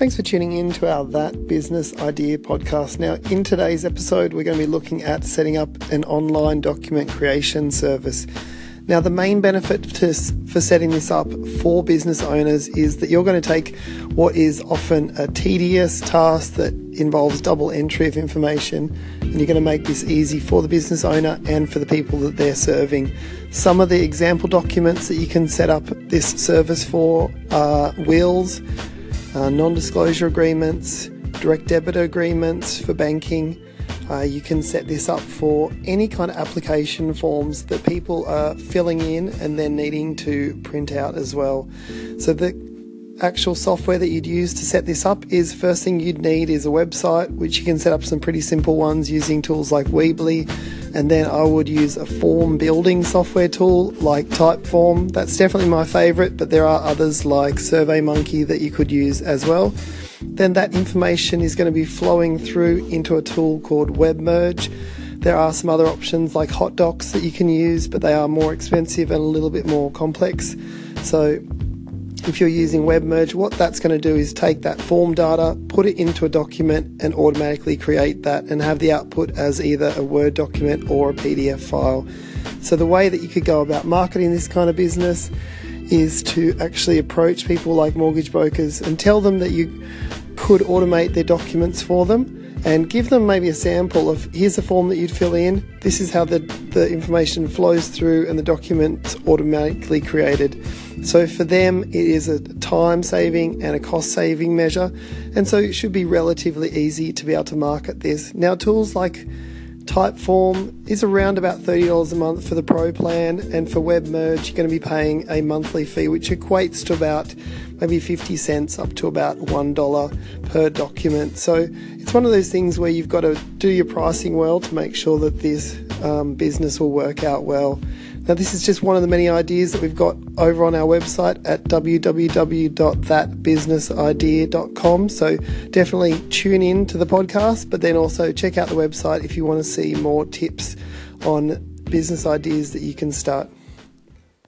Thanks for tuning in to our That Business Idea podcast. Now, in today's episode, we're going to be looking at setting up an online document creation service. Now, the main benefit to, for setting this up for business owners is that you're going to take what is often a tedious task that involves double entry of information and you're going to make this easy for the business owner and for the people that they're serving. Some of the example documents that you can set up this service for are wills uh, non disclosure agreements, direct debit agreements for banking. Uh, you can set this up for any kind of application forms that people are filling in and then needing to print out as well. So, the actual software that you'd use to set this up is first thing you'd need is a website, which you can set up some pretty simple ones using tools like Weebly and then I would use a form building software tool like Typeform. That's definitely my favorite, but there are others like SurveyMonkey that you could use as well. Then that information is going to be flowing through into a tool called WebMerge. There are some other options like Hot Docs that you can use, but they are more expensive and a little bit more complex. So if you're using WebMerge, what that's going to do is take that form data, put it into a document, and automatically create that and have the output as either a Word document or a PDF file. So, the way that you could go about marketing this kind of business is to actually approach people like mortgage brokers and tell them that you could automate their documents for them and give them maybe a sample of here's a form that you'd fill in, this is how the, the information flows through, and the document's automatically created. So for them, it is a time saving and a cost saving measure, and so it should be relatively easy to be able to market this. Now, tools like Typeform is around about $30 a month for the Pro plan, and for WebMerge, you're going to be paying a monthly fee, which equates to about maybe 50 cents up to about $1 per document. So it's one of those things where you've got to do your pricing well to make sure that this um, business will work out well. Now, this is just one of the many ideas that we've got over on our website at www.thatbusinessidea.com. So definitely tune in to the podcast, but then also check out the website if you want to see more tips on business ideas that you can start.